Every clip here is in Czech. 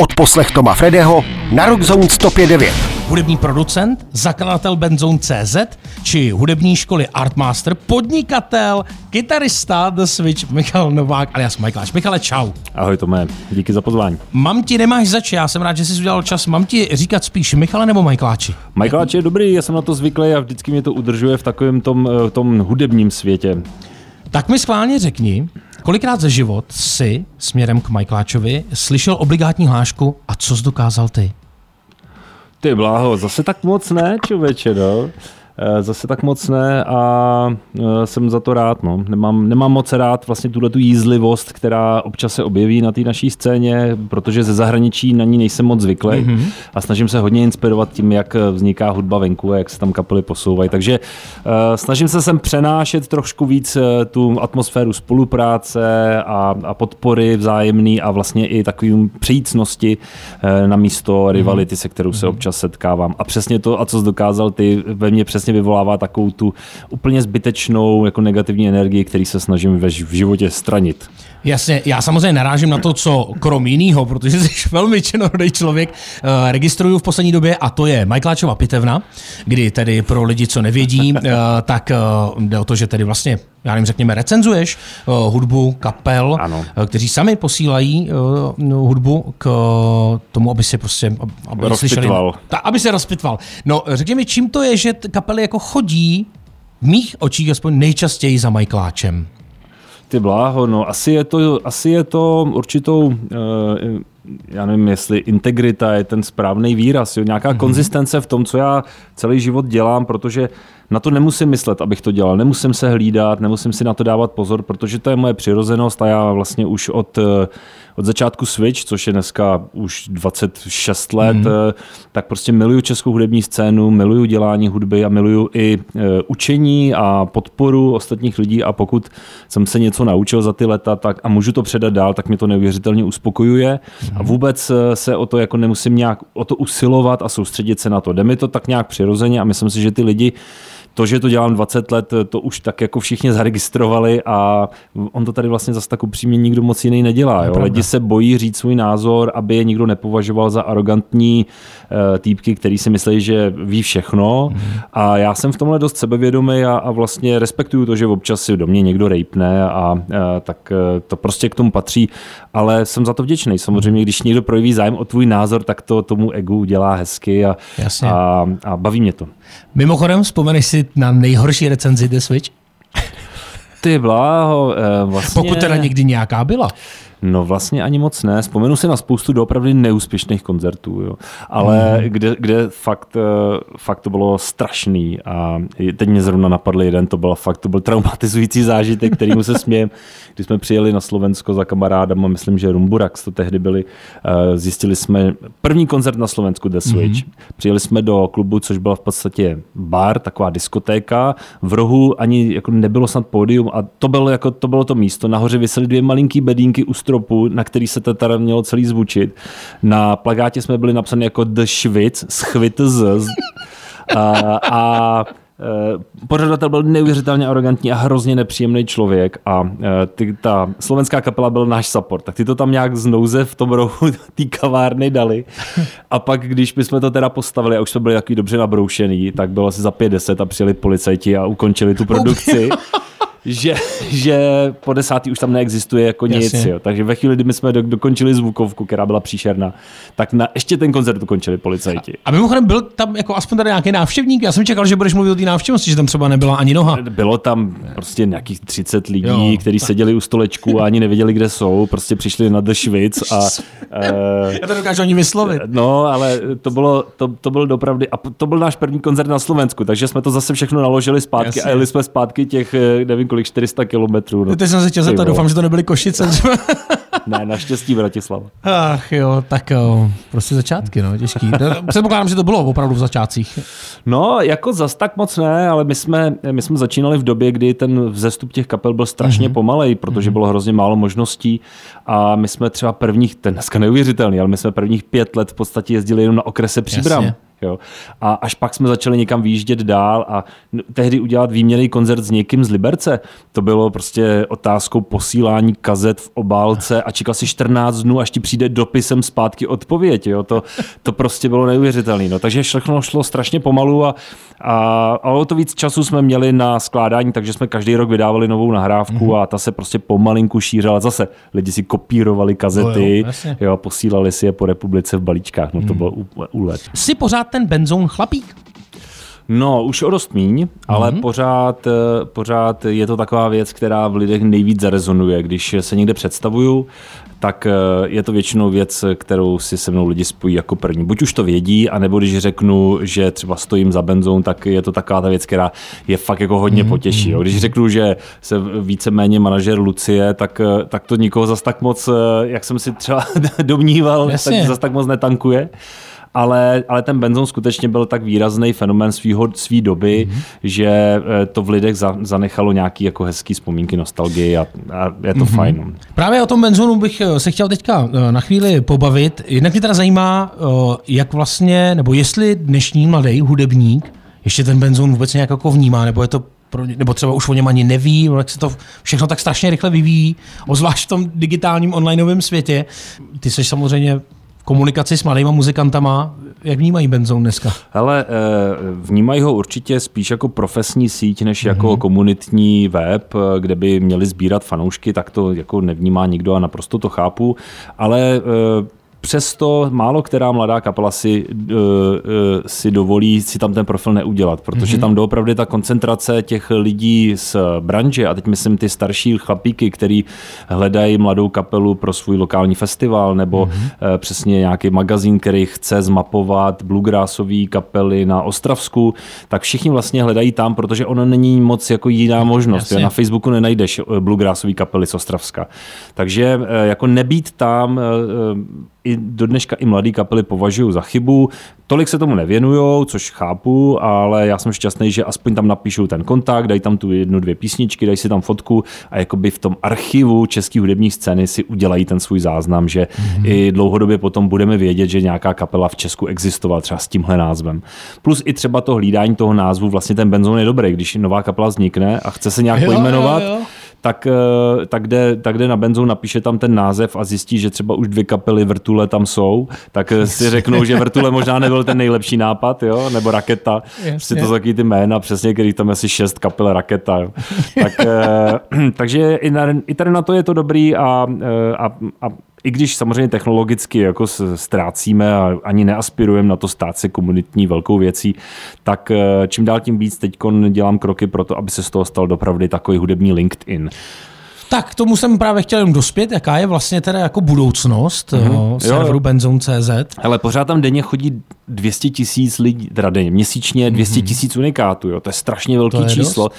Od poslech Toma Fredeho na Rockzone 105.9. Hudební producent, zakladatel Benzone CZ či hudební školy Artmaster, podnikatel, kytarista The Switch, Michal Novák alias Michaláš. Michale, čau. Ahoj Tome, díky za pozvání. Mám ti, nemáš zač, já jsem rád, že jsi udělal čas. Mám ti říkat spíš Michale nebo Michaláči? Michaláč je dobrý, já jsem na to zvyklý a vždycky mě to udržuje v takovém tom, eh, tom hudebním světě. Tak mi schválně řekni, kolikrát za život si směrem k Michaláčovi slyšel obligátní hlášku a co jsi dokázal ty? Ty bláho, zase tak moc ne, člověče, no. Eh, zase tak moc ne a eh, jsem za to rád. No. Nemám, nemám moc rád vlastně tuhle tu jízlivost, která občas se objeví na té naší scéně, protože ze zahraničí na ní nejsem moc zvyklý mm-hmm. a snažím se hodně inspirovat tím, jak vzniká hudba venku a jak se tam kapely posouvají. Takže snažím se sem přenášet trošku víc tu atmosféru spolupráce a, a podpory vzájemný a vlastně i takovým přejícnosti uh, na místo rivality, mm-hmm. se kterou se mhm. občas setkávám. A přesně to, a co jsi dokázal ty, ve mně přesně vlastně vyvolává takovou tu úplně zbytečnou jako negativní energii, který se snažím ve, v životě stranit. Jasně, já samozřejmě narážím na to, co krom jiného, protože jsi velmi činorodý člověk, uh, registruju v poslední době a to je Michaeláčova pitevna, kdy tedy pro lidi, co nevědí, uh, tak uh, jde o to, že tedy vlastně já nevím, řekněme, recenzuješ uh, hudbu kapel, ano. Uh, kteří sami posílají uh, hudbu k uh, tomu, aby se prostě aby slyšeli, ta, aby se rozpitval. No, řekněme, čím to je, že kapely jako chodí v mých očích aspoň nejčastěji za Michaeláčem? Ty bláho, no asi je to, asi je to určitou, uh, já nevím, jestli integrita je ten správný výraz, jo? nějaká mm-hmm. konzistence v tom, co já celý život dělám, protože na to nemusím myslet, abych to dělal. Nemusím se hlídat, nemusím si na to dávat pozor, protože to je moje přirozenost a já vlastně už od, eh, od začátku Switch, což je dneska už 26 let, mm. tak prostě miluju českou hudební scénu, miluju dělání hudby a miluju i eh, učení a podporu ostatních lidí a pokud jsem se něco naučil za ty leta tak, a můžu to předat dál, tak mě to neuvěřitelně uspokojuje mm. a mhm. vůbec se o to jako nemusím nějak o to usilovat a soustředit se na to. Jde mi to tak nějak přirozeně a myslím si, že ty lidi to, že to dělám 20 let, to už tak jako všichni zaregistrovali a on to tady vlastně zase tak upřímně nikdo moc jiný nedělá. Jo? Lidi se bojí říct svůj názor, aby je nikdo nepovažoval za arrogantní uh, týpky, který si myslí, že ví všechno. Mm. A já jsem v tomhle dost sebevědomý a, a vlastně respektuju to, že občas si do mě někdo rejpne a, a tak uh, to prostě k tomu patří, ale jsem za to vděčný. Samozřejmě, když někdo projeví zájem o tvůj názor, tak to tomu egu dělá hezky a, a, a baví mě to. Mimochodem, vzpomeneš si na nejhorší recenzi The Switch? Ty bláho, eh, vlastně... Pokud teda někdy nějaká byla. No vlastně ani moc ne. Vzpomenu si na spoustu doopravdy neúspěšných koncertů, jo. ale mm. kde, kde fakt, eh, fakt to bylo strašný a teď mě zrovna napadl jeden, to byl fakt, to byl traumatizující zážitek, kterýmu se smějem. Když jsme přijeli na Slovensko za kamarádem, myslím, že Rumburax to tehdy byli, eh, zjistili jsme první koncert na Slovensku The Switch. Mm. Přijeli jsme do klubu, což byla v podstatě bar, taková diskotéka. V rohu ani jako nebylo snad pódium a to bylo, jako, to bylo to místo. Nahoře vysely dvě malinký bedínky u stropu, na který se teda mělo celý zvučit. Na plagátě jsme byli napsaní jako The Schwitz, schvit z. A, a Uh, pořadatel byl neuvěřitelně arrogantní a hrozně nepříjemný člověk a uh, ty, ta slovenská kapela byl náš support, tak ty to tam nějak znouze v tom rohu té kavárny dali a pak, když jsme to teda postavili a už jsme byli takový dobře nabroušený, tak bylo asi za 50 a přijeli policajti a ukončili tu produkci že, že po desátý už tam neexistuje jako nic. Jo. Takže ve chvíli, kdy my jsme do, dokončili zvukovku, která byla příšerná, tak na ještě ten koncert ukončili policajti. A, a mimochodem byl tam jako aspoň tady nějaký návštěvník? Já jsem čekal, že budeš mluvit o té návštěvnosti, že tam třeba nebyla ani noha. Bylo tam prostě nějakých 30 lidí, jo. kteří seděli u stolečku a ani nevěděli, kde jsou. Prostě přišli na The Schwitz a... uh, Já to dokážu ani vyslovit. No, ale to bylo, to, to bylo dopravdy, a to byl náš první koncert na Slovensku, takže jsme to zase všechno naložili zpátky Jasně. a jeli jsme zpátky těch, eh, nevím, kolik 400 kilometrů. No. Teď jsem se chtěl zeptat, doufám, že to nebyly Košice. ne, naštěstí Bratislava. Ach jo, tak jo, prostě začátky, no, těžký. Předpokládám, že to bylo opravdu v začátcích. No, jako zas tak moc ne, ale my jsme, my jsme začínali v době, kdy ten vzestup těch kapel byl strašně mm-hmm. pomalej, protože mm-hmm. bylo hrozně málo možností a my jsme třeba prvních, ten dneska neuvěřitelný, ale my jsme prvních pět let v podstatě jezdili jenom na okrese Příbram. Jasně Jo. A až pak jsme začali někam výjíždět dál a tehdy udělat výměný koncert s někým z Liberce, to bylo prostě otázkou posílání kazet v obálce a čekal si 14 dnů, až ti přijde dopisem zpátky odpověď. Jo. To, to prostě bylo neuvěřitelné. No. Takže všechno šlo strašně pomalu a, a, a o to víc času jsme měli na skládání, takže jsme každý rok vydávali novou nahrávku mm-hmm. a ta se prostě pomalinku šířila. Zase lidi si kopírovali kazety, no jo, jo, posílali si je po republice v balíčkách. No to mm. bylo úlet. Jsi pořád ten benzón chlapík? No, už o dost míň, ale mm-hmm. pořád, eh, pořád je to taková věc, která v lidech nejvíc zarezonuje. Když se někde představuju, tak eh, je to většinou věc, kterou si se mnou lidi spojí jako první. Buď už to vědí, anebo když řeknu, že třeba stojím za benzou, tak je to taková ta věc, která je fakt jako hodně mm-hmm. potěší. Jo. Když řeknu, že se víceméně manažer Lucie, tak, eh, tak to nikoho zas tak moc, jak jsem si třeba domníval, Jasně. tak zas tak moc netankuje ale, ale ten benzon skutečně byl tak výrazný fenomén svýho, svý doby, mm-hmm. že eh, to v lidech za, zanechalo nějaký jako hezký vzpomínky, nostalgii a, a je to mm-hmm. fajn. Právě o tom benzonu bych eh, se chtěl teďka eh, na chvíli pobavit. Jednak mě teda zajímá, jak vlastně, nebo jestli dnešní mladý hudebník ještě ten benzon vůbec nějak jako vnímá, nebo je to pro, nebo třeba už o něm ani neví, jak se to všechno tak strašně rychle vyvíjí, ozvlášť v tom digitálním onlineovém světě. Ty jsi samozřejmě komunikaci s mladýma muzikantama, jak vnímají Benzone dneska? Ale eh, vnímají ho určitě spíš jako profesní síť, než mm-hmm. jako komunitní web, eh, kde by měli sbírat fanoušky, tak to jako nevnímá nikdo a naprosto to chápu. Ale eh, přesto málo která mladá kapela si, uh, uh, si dovolí si tam ten profil neudělat, protože mm-hmm. tam doopravdy ta koncentrace těch lidí z branže, a teď myslím ty starší chlapíky, který hledají mladou kapelu pro svůj lokální festival, nebo mm-hmm. uh, přesně nějaký magazín, který chce zmapovat bluegrassové kapely na Ostravsku, tak všichni vlastně hledají tam, protože ono není moc jako jiná možnost. Na Facebooku nenajdeš bluegrassové kapely z Ostravska. Takže jako nebýt tam i do dneška i mladý kapely považují za chybu. Tolik se tomu nevěnujou, což chápu, ale já jsem šťastný, že aspoň tam napíšou ten kontakt, dají tam tu jednu, dvě písničky, dají si tam fotku a jakoby v tom archivu české hudební scény si udělají ten svůj záznam, že mm-hmm. i dlouhodobě potom budeme vědět, že nějaká kapela v Česku existovala třeba s tímhle názvem. Plus i třeba to hlídání toho názvu, vlastně ten benzon je dobrý, když nová kapela vznikne a chce se nějak jo, pojmenovat, jo, jo tak, eh, tak, jde, tak jde na benzu, napíše tam ten název a zjistí, že třeba už dvě kapely vrtule tam jsou, tak eh, si řeknou, že vrtule možná nebyl ten nejlepší nápad, jo? nebo raketa. Prostě to jsou taky ty jména, přesně, který tam asi šest kapel raketa. Jo? Tak, eh, takže i, na, i tady na to je to dobrý a, a, a i když samozřejmě technologicky jako ztrácíme a ani neaspirujeme na to stát se komunitní velkou věcí, tak eh, čím dál tím víc teď dělám kroky pro to, aby se z toho stal dopravdy takový hudební LinkedIn. Tak, tomu jsem právě chtěl jen dospět, jaká je vlastně teda jako budoucnost mm-hmm. serveru Benzone.cz. Ale pořád tam denně chodí 200 tisíc lidí, teda denně, měsíčně 200 mhm. tisíc mm-hmm. unikátů, jo, to je strašně velký číslo. Dost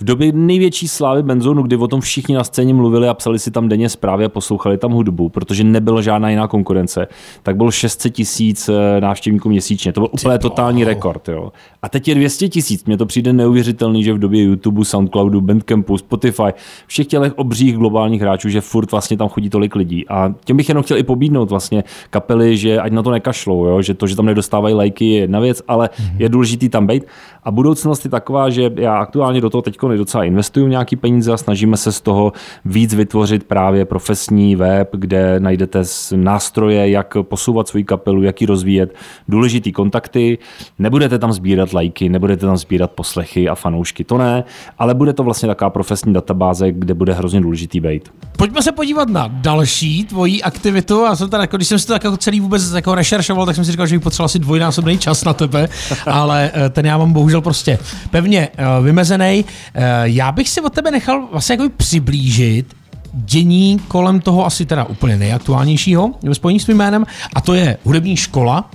v době největší slávy Benzonu, kdy o tom všichni na scéně mluvili a psali si tam denně zprávy a poslouchali tam hudbu, protože nebyla žádná jiná konkurence, tak bylo 600 tisíc eh, návštěvníků měsíčně. To byl úplně totální rekord. Jo. A teď je 200 tisíc. Mně to přijde neuvěřitelný, že v době YouTube, Soundcloudu, Bandcampu, Spotify, všech těch obřích globálních hráčů, že furt vlastně tam chodí tolik lidí. A těm bych jenom chtěl i pobídnout vlastně kapely, že ať na to nekašlou, jo? že to, že tam nedostávají lajky je jedna věc, ale mm-hmm. je důležitý tam být. A budoucnost je taková, že já aktuálně do toho teď docela investuju nějaký peníze a snažíme se z toho víc vytvořit právě profesní web, kde najdete nástroje, jak posouvat svou kapelu, jak ji rozvíjet, důležitý kontakty. Nebudete tam sbírat lajky, nebudete tam sbírat poslechy a fanoušky, to ne, ale bude to vlastně taková profesní databáze, kde bude hrozně důležitý být. Pojďme se podívat na další tvoji aktivitu. A jsem teda, jako, když jsem si to jako celý vůbec jako rešeršoval, tak jsem si říkal, že bych potřeboval asi dvojnásobný čas na tebe, ale eh, ten já mám bohužel prostě pevně uh, vymezený. Uh, já bych si od tebe nechal vlastně jako přiblížit dění kolem toho asi teda úplně nejaktuálnějšího ve spojení s tvým jménem a to je hudební škola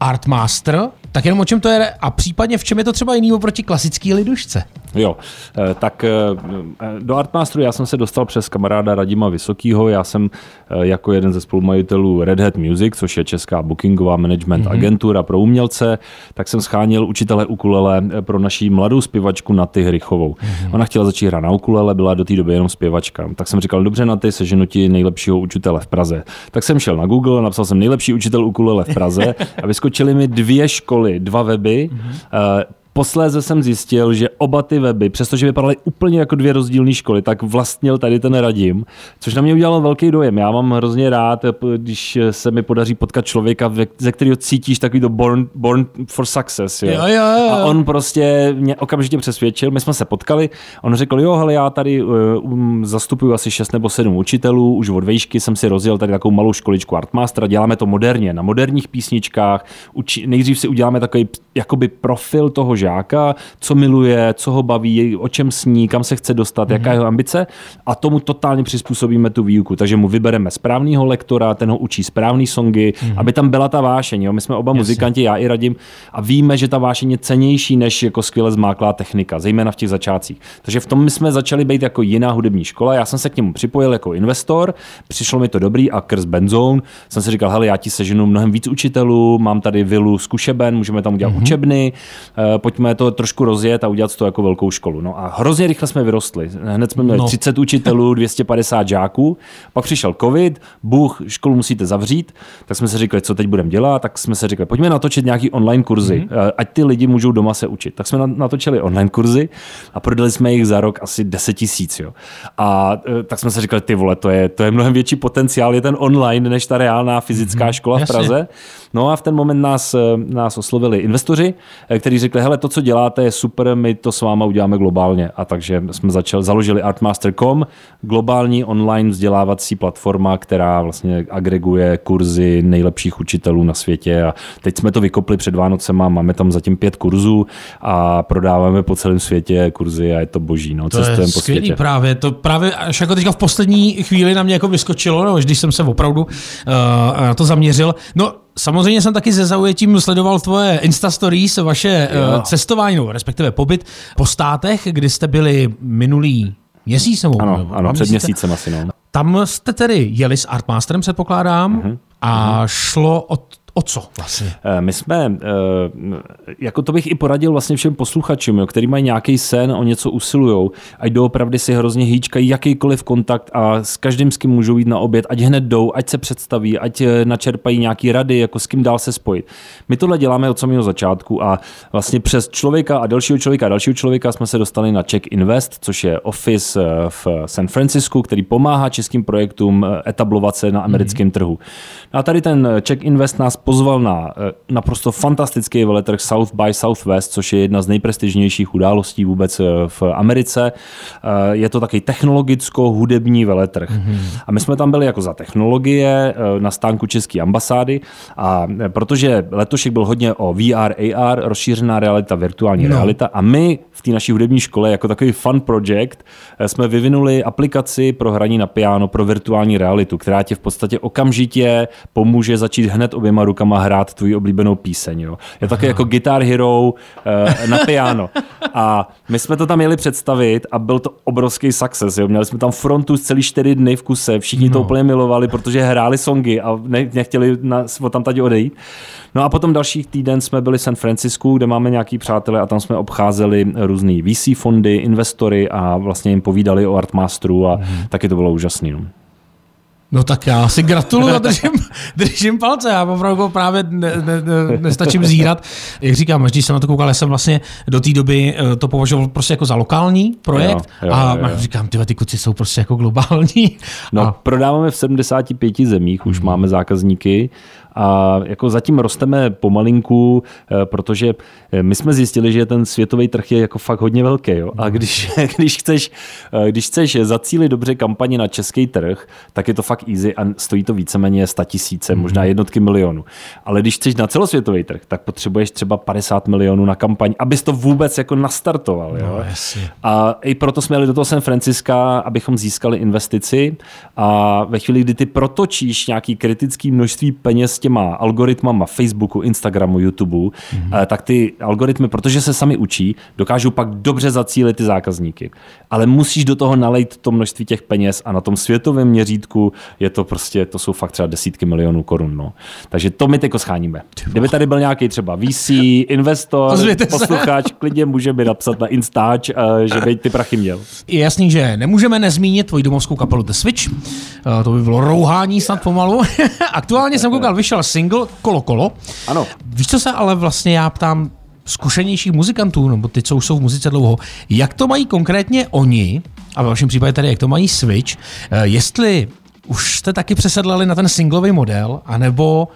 Artmaster, tak jenom o čem to je a případně v čem je to třeba jiný oproti klasický lidušce? Jo, eh, tak eh, do Artmasteru já jsem se dostal přes kamaráda Radima Vysokýho. Já jsem eh, jako jeden ze spolumajitelů Red Hat Music, což je česká bookingová management mm-hmm. agentura pro umělce, tak jsem schánil učitele ukulele pro naší mladou zpěvačku Naty Hrychovou. Mm-hmm. Ona chtěla začít hrát na ukulele, byla do té doby jenom zpěvačka. Tak jsem říkal, dobře Naty, seženu ti nejlepšího učitele v Praze. Tak jsem šel na Google, napsal jsem nejlepší učitel ukulele v Praze a vyskočily mi dvě školy, dva weby. Mm-hmm. Posléze jsem zjistil, že oba ty weby, přestože vypadaly úplně jako dvě rozdílné školy, tak vlastnil tady ten Radim, což na mě udělalo velký dojem. Já mám hrozně rád, když se mi podaří potkat člověka, ze kterého cítíš takový to born, born for success. Jo? Jo, jo, jo. A on prostě mě okamžitě přesvědčil, my jsme se potkali, on řekl, jo, hele, já tady um, zastupuju asi 6 nebo 7 učitelů, už od vejšky jsem si rozjel tady takovou malou školičku Artmastera, děláme to moderně, na moderních písničkách, uči, nejdřív si uděláme takový jakoby profil toho žáka, co miluje, co ho baví, o čem sní, kam se chce dostat, mm-hmm. jaká je jeho ambice a tomu totálně přizpůsobíme tu výuku. Takže mu vybereme správného lektora, ten ho učí správný songy, mm-hmm. aby tam byla ta vášeň. Jo? My jsme oba Jasně. muzikanti, já i radím a víme, že ta vášeň je cenější než jako skvěle zmáklá technika, zejména v těch začátcích. Takže v tom my jsme začali být jako jiná hudební škola. Já jsem se k němu připojil jako investor, přišlo mi to dobrý a krz Benzone jsem si říkal, hele, já ti seženu mnohem víc učitelů, mám tady vilu zkušeben, můžeme tam udělat mm-hmm. učebny, uh, pojďme to trošku rozjet a udělat to jako velkou školu. No a hrozně rychle jsme vyrostli. Hned jsme měli no. 30 učitelů, 250 žáků, pak přišel covid, Bůh, školu musíte zavřít, tak jsme se říkali, co teď budeme dělat, tak jsme se říkali, pojďme natočit nějaký online kurzy, mm-hmm. ať ty lidi můžou doma se učit. Tak jsme natočili online kurzy a prodali jsme jich za rok asi 10 tisíc. A eh, tak jsme se říkali, ty vole, to je, to je mnohem větší potenciál, je ten online, než ta reálná fyzická mm-hmm. škola v Praze. No a v ten moment nás, eh, nás oslovili investoři, kteří řekli, hele, to, co děláte, je super, my to s váma uděláme globálně. A takže jsme začali, založili Artmaster.com, globální online vzdělávací platforma, která vlastně agreguje kurzy nejlepších učitelů na světě. A teď jsme to vykopli před Vánocema, máme tam zatím pět kurzů a prodáváme po celém světě kurzy a je to boží. No, to je po skvělý světě. právě. To právě až jako teďka v poslední chvíli na mě jako vyskočilo, no, když jsem se opravdu uh, na to zaměřil. No, Samozřejmě jsem taky ze zaujetím sledoval tvoje Insta Stories, vaše jo. cestování, no, respektive pobyt po státech, kdy jste byli minulý měsíc nebo Ano, ano před měsícem asi. No. Tam jste tedy jeli s Artmasterem, předpokládám, uh-huh. a uh-huh. šlo o o co vlastně? Eh, my jsme, eh, jako to bych i poradil vlastně všem posluchačům, jo, který mají nějaký sen, o něco usilují, ať doopravdy si hrozně hýčkají jakýkoliv kontakt a s každým, s kým můžou jít na oběd, ať hned jdou, ať se představí, ať eh, načerpají nějaký rady, jako s kým dál se spojit. My tohle děláme od samého začátku a vlastně přes člověka a dalšího člověka a dalšího člověka jsme se dostali na Czech Invest, což je office v San Francisku, který pomáhá českým projektům etablovat se na americkém mm-hmm. trhu. A tady ten Czech Invest nás pozval na eh, naprosto fantastický veletrh South by Southwest, což je jedna z nejprestižnějších událostí vůbec eh, v Americe. Eh, je to taky technologicko-hudební veletrh. Mm-hmm. A my jsme tam byli jako za technologie na stánku České ambasády a protože letošek byl hodně o VR, AR, rozšířená realita, virtuální no. realita a my v té naší hudební škole jako takový fun project jsme vyvinuli aplikaci pro hraní na piano pro virtuální realitu, která tě v podstatě okamžitě pomůže začít hned oběma rukama hrát tvoji oblíbenou píseň. Jo. Je také jako Guitar Hero uh, na piano. A my jsme to tam měli představit a byl to obrovský success. Jo. Měli jsme tam frontu celý čtyři dny v kuse, všichni no. to úplně milovali, protože hráli songy a ne, nechtěli na, tam tady odejít. No a potom dalších týden jsme byli v San Francisku, kde máme nějaký přátelé a tam jsme obcházeli různý VC fondy, investory a vlastně jim povídali o Artmasteru a mm. taky to bylo úžasné. No. No tak já si gratuluju a držím, držím palce. Já opravdu právě ne, ne, ne, nestačím zírat. Jak říkám, když jsem na to koukal, já jsem vlastně do té doby eh, to považoval prostě jako za lokální projekt jo, jo, a jo, jo. říkám, ty ty kuci jsou prostě jako globální. No, a... prodáváme v 75 zemích, už hmm. máme zákazníky a jako zatím rosteme pomalinku, eh, protože eh, my jsme zjistili, že ten světový trh je jako fakt hodně velký. Jo? A když, když, chceš, eh, když chceš zacílit dobře kampaně na český trh, tak je to fakt easy a stojí to víceméně 100 tisíce, mm. možná jednotky milionů. Ale když chceš na celosvětový trh, tak potřebuješ třeba 50 milionů na kampaň, abys to vůbec jako nastartoval. Jo? No, a i proto jsme jeli do toho San Franciska, abychom získali investici a ve chvíli, kdy ty protočíš nějaký kritický množství peněz těma algoritmama Facebooku, Instagramu, YouTube, mm-hmm. tak ty algoritmy, protože se sami učí, dokážou pak dobře zacílit ty zákazníky. Ale musíš do toho nalejt to množství těch peněz a na tom světovém měřítku je to prostě, to jsou fakt třeba desítky milionů korun. No. Takže to my teď scháníme. Kdyby tady byl nějaký třeba VC, investor, posluchač, klidně může mi napsat na Instač, eh, že by ty prachy měl. Je jasný, že nemůžeme nezmínit tvoji domovskou kapelu The Switch. Eh, to by bylo rouhání snad pomalu. Aktuálně jsem koukal, vyšel single Kolo Kolo. Ano. Víš, co se ale vlastně já ptám zkušenějších muzikantů, nebo ty, co už jsou v muzice dlouho, jak to mají konkrétně oni, a ve vašem případě tady, jak to mají Switch, eh, jestli už jste taky přesedlali na ten singlový model, anebo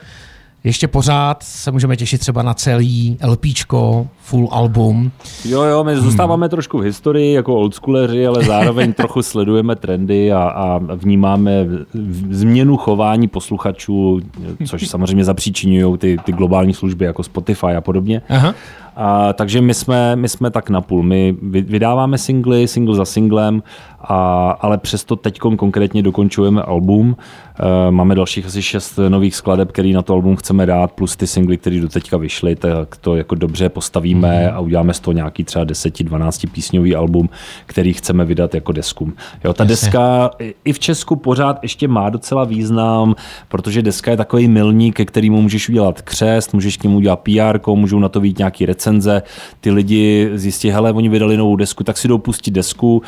ještě pořád se můžeme těšit třeba na celý LPčko, full album. Jo, jo, my zůstáváme hmm. trošku v historii jako oldschooleři, ale zároveň trochu sledujeme trendy a, a vnímáme změnu chování posluchačů, což samozřejmě zapříčinují ty, ty globální služby jako Spotify a podobně. Aha. A, takže my jsme, my jsme tak napůl. My vydáváme singly, single za singlem, a, ale přesto teď konkrétně dokončujeme album. E, máme dalších asi šest nových skladeb, který na to album chceme dát, plus ty singly, které do teďka vyšly, tak to jako dobře postavíme mm-hmm. a uděláme z toho nějaký třeba 10-12 písňový album, který chceme vydat jako desku. Jo, ta Jasně. deska i v Česku pořád ještě má docela význam, protože deska je takový milník, ke kterému můžeš udělat křest, můžeš k němu udělat PR, můžou na to být nějaký recenze, ty lidi zjistí, hele, oni vydali novou desku, tak si jdou pustit desku,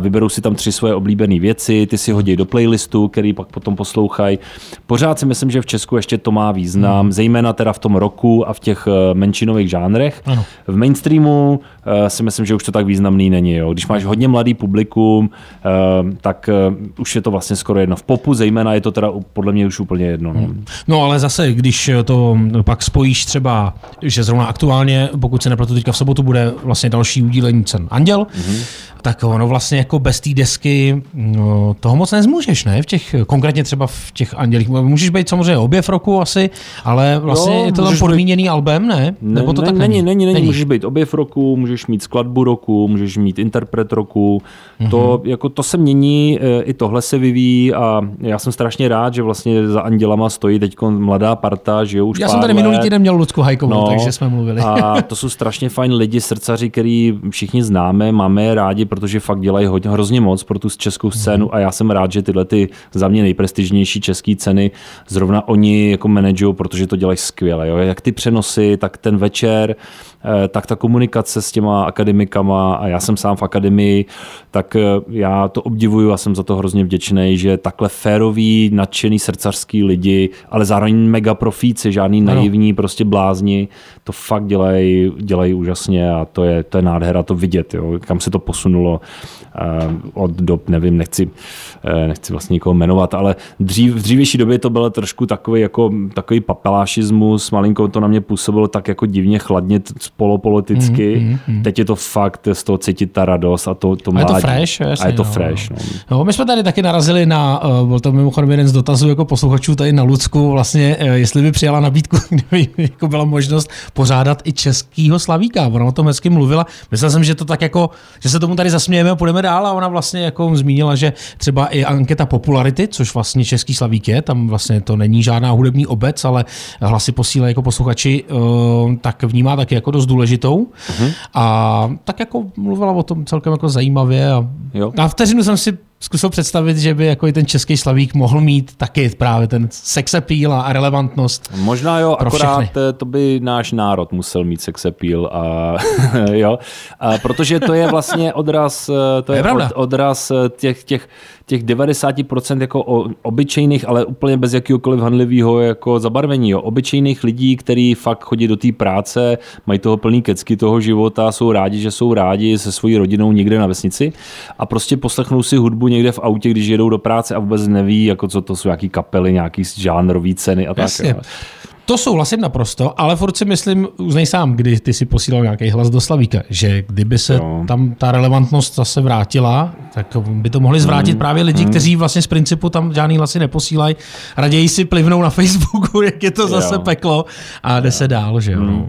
vyberou si tam tři svoje oblíbené věci, ty si hodí do playlistu, který pak potom poslouchají. Pořád si myslím, že v Česku ještě to má význam, hmm. zejména teda v tom roku a v těch eh, menšinových žánrech. Ano. V mainstreamu uh, si myslím, že už to tak významný není. Jo. Když máš hodně mladý publikum, uh, tak už je to vlastně skoro jedno. V popu zejména je to teda podle mě už úplně jedno. No, hmm. no ale zase, když to pak spojíš třeba, že zrovna aktuálně pokud se nepletu, teďka v sobotu bude vlastně další udílení cen Anděl, mm-hmm. tak ono vlastně jako bez té desky no, toho moc nezmůžeš, ne? V těch, konkrétně třeba v těch Andělích. Můžeš být samozřejmě objev roku asi, ale vlastně jo, je to tam podmíněný být... album, ne? Nebo to ne, tak není? Není, není, není. Můžeš být objev roku, můžeš mít skladbu roku, můžeš mít interpret roku. Mm-hmm. To, jako, to se mění, e, i tohle se vyvíjí a já jsem strašně rád, že vlastně za Andělama stojí teď mladá parta, že jo, už Já jsem tady let. minulý týden měl Lucku Hajkovou, no, takže jsme mluvili. A to jsou strašně fajn lidi, srdcaři, který všichni známe, máme je rádi, protože fakt dělají hodně, hrozně moc pro tu českou scénu a já jsem rád, že tyhle ty za mě nejprestižnější české ceny zrovna oni jako manažují, protože to dělají skvěle. Jo? Jak ty přenosy, tak ten večer, Eh, tak ta komunikace s těma akademikama, a já jsem sám v akademii, tak eh, já to obdivuju a jsem za to hrozně vděčný, že takhle féroví, nadšený srdcařský lidi, ale zároveň mega profíci, žádný naivní prostě blázni, to fakt dělají, dělají úžasně a to je, to je nádhera to vidět, jo, kam se to posunulo eh, od dob, nevím, nechci, nechci vlastně nikoho jmenovat, ale dřív, v dřívější době to bylo trošku takový, jako, takový papelášismus, malinko to na mě působilo tak jako divně chladně, polopoliticky. Mm, mm, mm. Teď je to fakt z toho cítit ta radost a to, to. A je to fresh. Jasně, a je to no. fresh. No. No, my jsme tady taky narazili na, uh, byl to mimochodem jeden z dotazů jako posluchačů tady na Lucku, vlastně, jestli by přijala nabídku, kdyby jako byla možnost pořádat i českýho slavíka. Ona o tom hezky mluvila. Myslel jsem, že to tak jako, že se tomu tady zasmějeme a půjdeme dál a ona vlastně jako zmínila, že třeba i anketa popularity, což vlastně český slavík je, tam vlastně to není žádná hudební obec, ale hlasy posílají jako posluchači, uh, tak vnímá taky jako dost důležitou. Uh-huh. A tak jako mluvila o tom celkem jako zajímavě. A jo. na vteřinu jsem si zkusil představit, že by jako i ten český slavík mohl mít taky právě ten sex appeal a relevantnost. Možná jo, akorát všechny. Eh, to by náš národ musel mít sex appeal a jo, a protože to je vlastně odraz, eh, to je, je od, odraz eh, těch, těch těch 90% jako o, obyčejných, ale úplně bez jakýhokoliv handlivého jako zabarvení. Jo. Obyčejných lidí, kteří fakt chodí do té práce, mají toho plný kecky toho života, jsou rádi, že jsou rádi se svojí rodinou někde na vesnici a prostě poslechnou si hudbu někde v autě, když jedou do práce a vůbec neví, jako co to jsou, jaký kapely, nějaký žánrový ceny a tak. Jo. To souhlasím naprosto, ale furt si myslím, uznej sám, kdy ty si posílal nějaký hlas do Slavíka, že kdyby se Jo. tam ta relevantnost zase vrátila, tak by to mohli zvrátit právě lidi, kteří vlastně z principu tam žádný hlasy neposílají, raději si plivnou na Facebooku, jak je to zase Jo. peklo a jde se dál, že jo. no.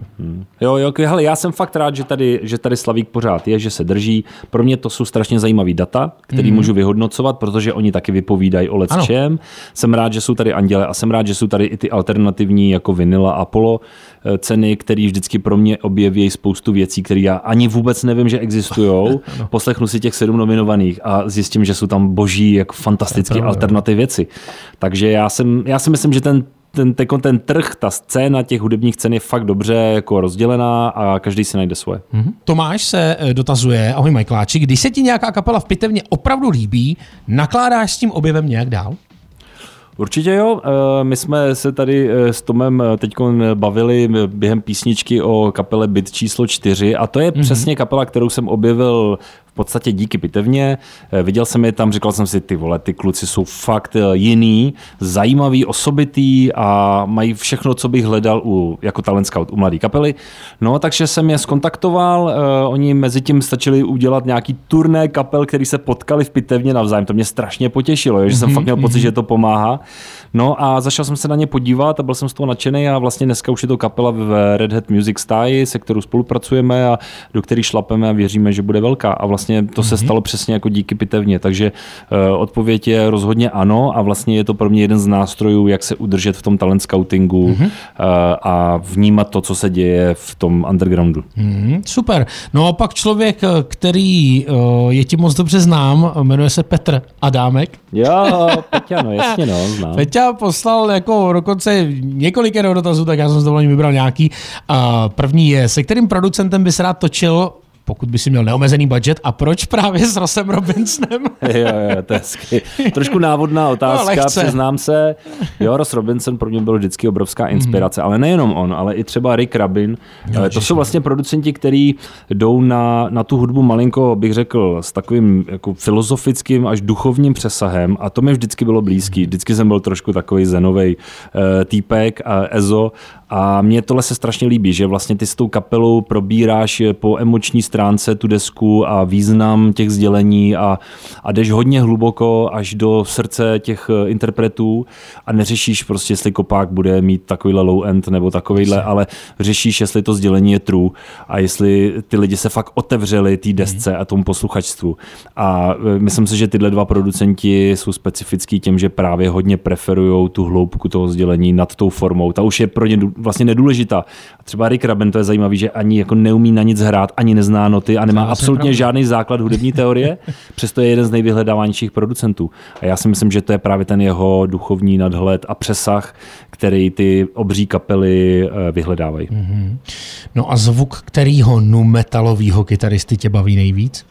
Jo, jo, hele, já jsem fakt rád, že tady, že tady Slavík pořád je, že se drží. Pro mě to jsou strašně zajímavý data, který mm. můžu vyhodnocovat, protože oni taky vypovídají o Ano. čem. Jsem rád, že jsou tady Anděle a jsem rád, že jsou tady i ty alternativní jako Vinila Apollo eh, ceny, které vždycky pro mě objeví spoustu věcí, které já ani vůbec nevím, že existují. Poslechnu si těch sedm nominovaných a zjistím, že jsou tam boží, jako fantastické alternativní věci. Takže já, jsem, já si myslím, že ten ten, ten, ten trh, ta scéna těch hudebních cen je fakt dobře jako rozdělená a každý si najde svoje. Mhm. Tomáš se eh, dotazuje, ahoj Majkláči, když se ti nějaká kapela v pitevně opravdu líbí, nakládáš s tím objevem nějak dál? Určitě jo. Eh, My jsme se tady eh, s Tomem teď bavili eh, během písničky o kapele Byt číslo 4 a to je mm-hmm. přesně kapela, kterou jsem objevil podstatě díky pitevně. Eh, Viděl jsem je tam, říkal jsem si, ty vole, ty kluci jsou fakt eh, jiný, zajímavý, osobitý a mají všechno, co bych hledal u, jako talent scout u mladé kapely. No, takže jsem je skontaktoval, eh, oni mezi tím stačili udělat nějaký turné kapel, který se potkali v pitevně navzájem. To mě strašně potěšilo, jo, že jsem fakt měl pocit, že to pomáhá. No a zašel jsem se na ně podívat a byl jsem z toho nadšený a vlastně dneska už je to kapela v Red Hat Music Style, se kterou spolupracujeme a do který šlapeme a věříme, že bude velká. A vlastně to se stalo přesně jako díky pitevně. Takže uh, odpověď je rozhodně ano a vlastně je to pro mě jeden z nástrojů, jak se udržet v tom talent scoutingu uh, a vnímat to, co se děje v tom undergroundu. Mhm, super. No a pak člověk, eh, který eh, je ti moc dobře znám, jmenuje se Petr Adámek. Jo, Peťa, no jasně, no, znám. Peťa poslal jako dokonce několik dotazů, tak já jsem s dovolením vybral nějaký. První je, se kterým producentem bys rád točil, pokud by si měl neomezený budget, a proč právě s Rossem Robinsonem? jo, jo, to je hezky. Trošku návodná No, otázka, lehce. přiznám se. Jo, Ross Robinson pro mě byl vždycky obrovská inspirace, ale nejenom on, ale i třeba Rick Rabin. Eh, to jsou vlastně producenti, kteří jdou na, na tu hudbu malinko, bych řekl, s takovým jako filozofickým až duchovním přesahem a to mi vždycky bylo blízký. Vždycky jsem byl trošku takový zenovej uh, týpek a ezo a mně tohle se strašně líbí, že vlastně ty s tou kapelou probíráš po emoční stránce tu desku a význam těch sdělení a, a jdeš hodně hluboko až do srdce těch eh, interpretů a neřešíš prostě, jestli kopák bude mít takovýhle low end nebo takovýhle, ale řešíš, jestli to sdělení je true a jestli ty lidi se fakt otevřeli té desce a tomu posluchačstvu. A eh, myslím si, že tyhle dva producenti jsou specifický tím, že právě hodně preferují tu hloubku toho sdělení nad tou formou. Ta už je pro ně vlastně nedůležitá. A třeba Rick Rabin, to je zajímavý, že ani jako neumí na nic hrát, ani nezná noty a nemá vlastně absolutně pravda. žádný základ hudební teorie, přesto je jeden z nejvyhledávanějších producentů. A já si myslím, že to je právě ten jeho duchovní nadhled a přesah, který ty obří kapely eh, vyhledávají. No a zvuk kterýho nu metalového kytaristy tě baví nejvíc?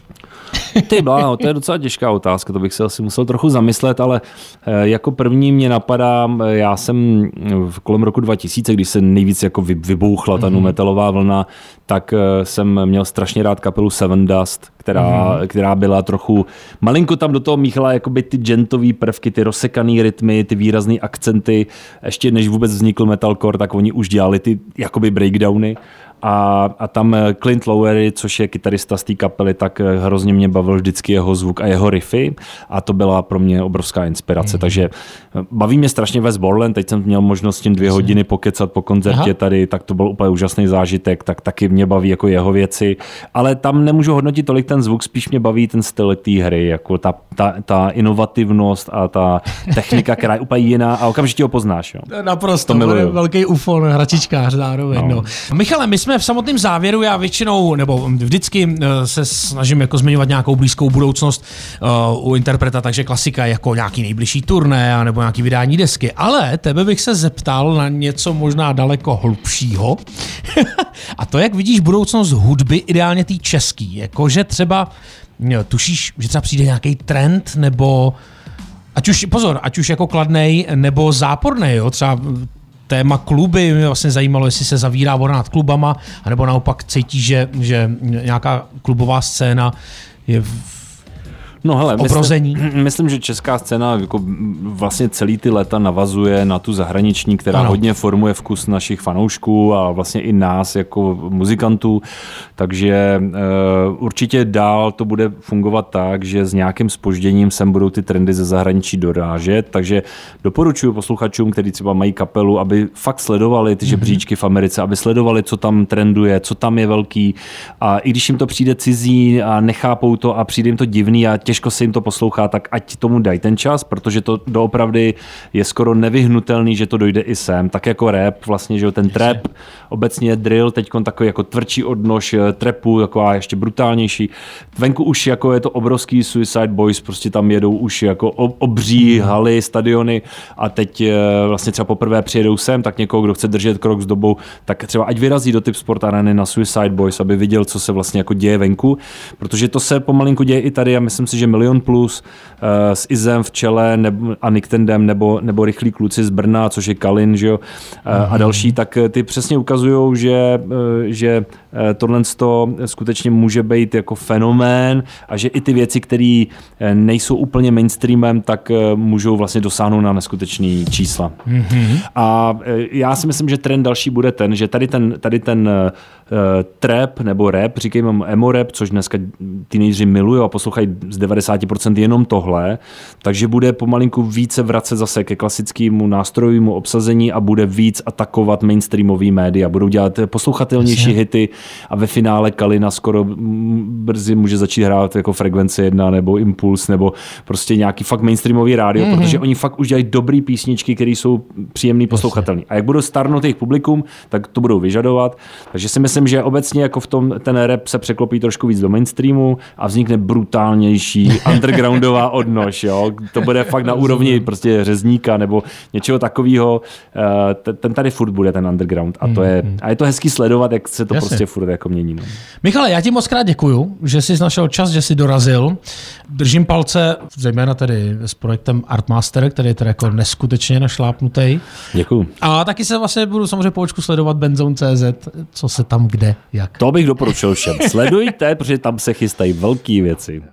Ty bláho, to je docela těžká otázka, to bych se asi musel trochu zamyslet, ale eh, jako první mě napadá, eh, já jsem v kolem roku 2000, když se nejvíc jako vy- vybouchla ta mm-hmm. metalová vlna, tak eh, jsem měl strašně rád kapelu Seven Dust, která, mm-hmm. která byla trochu, malinko tam do toho míchala jakoby ty gentový prvky, ty rozsekaný rytmy, ty výrazné akcenty, ještě než vůbec vznikl metalcore, tak oni už dělali ty jakoby breakdowny a, a tam eh, Clint Lowery, což je kytarista z té kapely, tak eh, hrozně mě bavil vždycky jeho zvuk a jeho riffy a to byla pro mě obrovská inspirace. Mm. Takže eh, baví mě strašně Wes Borland, teď jsem měl možnost s tím dvě hodiny pokecat po koncertě Aha. tady, tak to byl úplně úžasný zážitek, tak taky mě baví jako jeho věci, ale tam nemůžu hodnotit tolik ten zvuk, spíš mě baví ten styl té hry, jako ta, ta, ta inovativnost a ta technika, která je úplně jiná a okamžitě ho poznáš. Jo. Naprosto, To miluju. velký ufon, hračičkář zároveň. No. No. Michale, my jsme v samotném závěru, já většinou, nebo vždycky eh, se snažím jako zmiňovat nějakou blízkou budoucnost uh, u interpreta, takže klasika jako nějaký nejbližší turné nebo nějaký vydání desky. Ale tebe bych se zeptal na něco možná daleko hlubšího. A to, jak vidíš budoucnost hudby, ideálně tý český. Jakože třeba jo, tušíš, že třeba přijde nějaký trend, nebo Ať už, pozor, ať už jako kladnej nebo záporný, jo, třeba téma kluby, mě vlastně zajímalo, jestli se zavírá voda nad klubama, anebo naopak cítí, že, že nějaká klubová scéna je v, No hele, obrození? Myslím, myslím, že česká scéna jako vlastně celý ty leta navazuje na tu zahraniční, která ano. hodně formuje vkus našich fanoušků a vlastně i nás jako muzikantů. Takže uh, určitě dál to bude fungovat tak, že s nějakým spožděním sem budou ty trendy ze zahraničí dorážet. Takže doporučuji posluchačům, kteří třeba mají kapelu, aby fakt sledovali ty mhm. žebříčky v Americe, aby sledovali, co tam trenduje, co tam je velký. A i když jim to přijde cizí a nechápou to a přijde jim to divný a těžko se jim to poslouchá, tak ať tomu dají ten čas, protože to doopravdy je skoro nevyhnutelný, že to dojde i sem. Tak jako rap, vlastně, že ten trap, obecně drill, teď takový jako tvrdší odnož eh, trapu, taková ještě brutálnější. Venku už jako je to obrovský Suicide Boys, prostě tam jedou už jako obří mhm. haly, stadiony a teď eh, vlastně třeba poprvé přijedou sem, tak někoho, kdo chce držet krok s dobou, tak třeba ať vyrazí do typ sport areny na Suicide Boys, aby viděl, co se vlastně jako děje venku, protože to se pomalinku děje i tady a myslím si, že Milion Plus uh, s Izem v čele nebo, a Niktendem nebo, nebo Rychlí kluci z Brna, což je Kalin, že jo, mm-hmm. a mhm. další, tak ty přesně ukazují, že, že tohle skutečně může být jako fenomén a že i ty věci, které nejsou úplně mainstreamem, tak můžou vlastně dosáhnout na neskutečný čísla. Mm-hmm. A já si myslím, že trend další bude ten, že tady ten, tady ten trap nebo rap, říkejme emo rap, což dneska teenageři milují a poslouchají z 90% jenom tohle, takže bude pomalinku více vracet zase ke klasickému nástrojovému obsazení a bude víc atakovat mainstreamový média. Budou dělat poslouchatelnější Jasně. hity a ve finále Kalina skoro brzy může začít hrát jako Frekvence 1 nebo Impuls nebo prostě nějaký fakt mainstreamový rádio, mm-hmm. protože oni fakt už dělají dobrý písničky, které jsou příjemný, poslouchatelný. A jak budou starnout jejich publikum, tak to budou vyžadovat. Takže si myslím, že obecně jako v tom ten rap se překlopí trošku víc do mainstreamu a vznikne brutálnější undergroundová odnož. Jo? To bude fakt na úrovni prostě řezníka nebo něčeho takového. Eh, ten tady furt bude ten underground a to je, hmm, hmm. a je to hezký sledovat, jak se to Jasně. prostě furt jako mění. No. Michale, já ti moc krát děkuju, že jsi našel čas, že jsi dorazil. Držím palce, zejména tedy s projektem Artmaster, který je tedy jako neskutečně našlápnutý. Děkuju. A taky se vlastně budu samozřejmě po sledovat Benzone.cz, co se tam kde, jak. To bych doporučil všem. Sledujte, protože tam se chystají velké věci.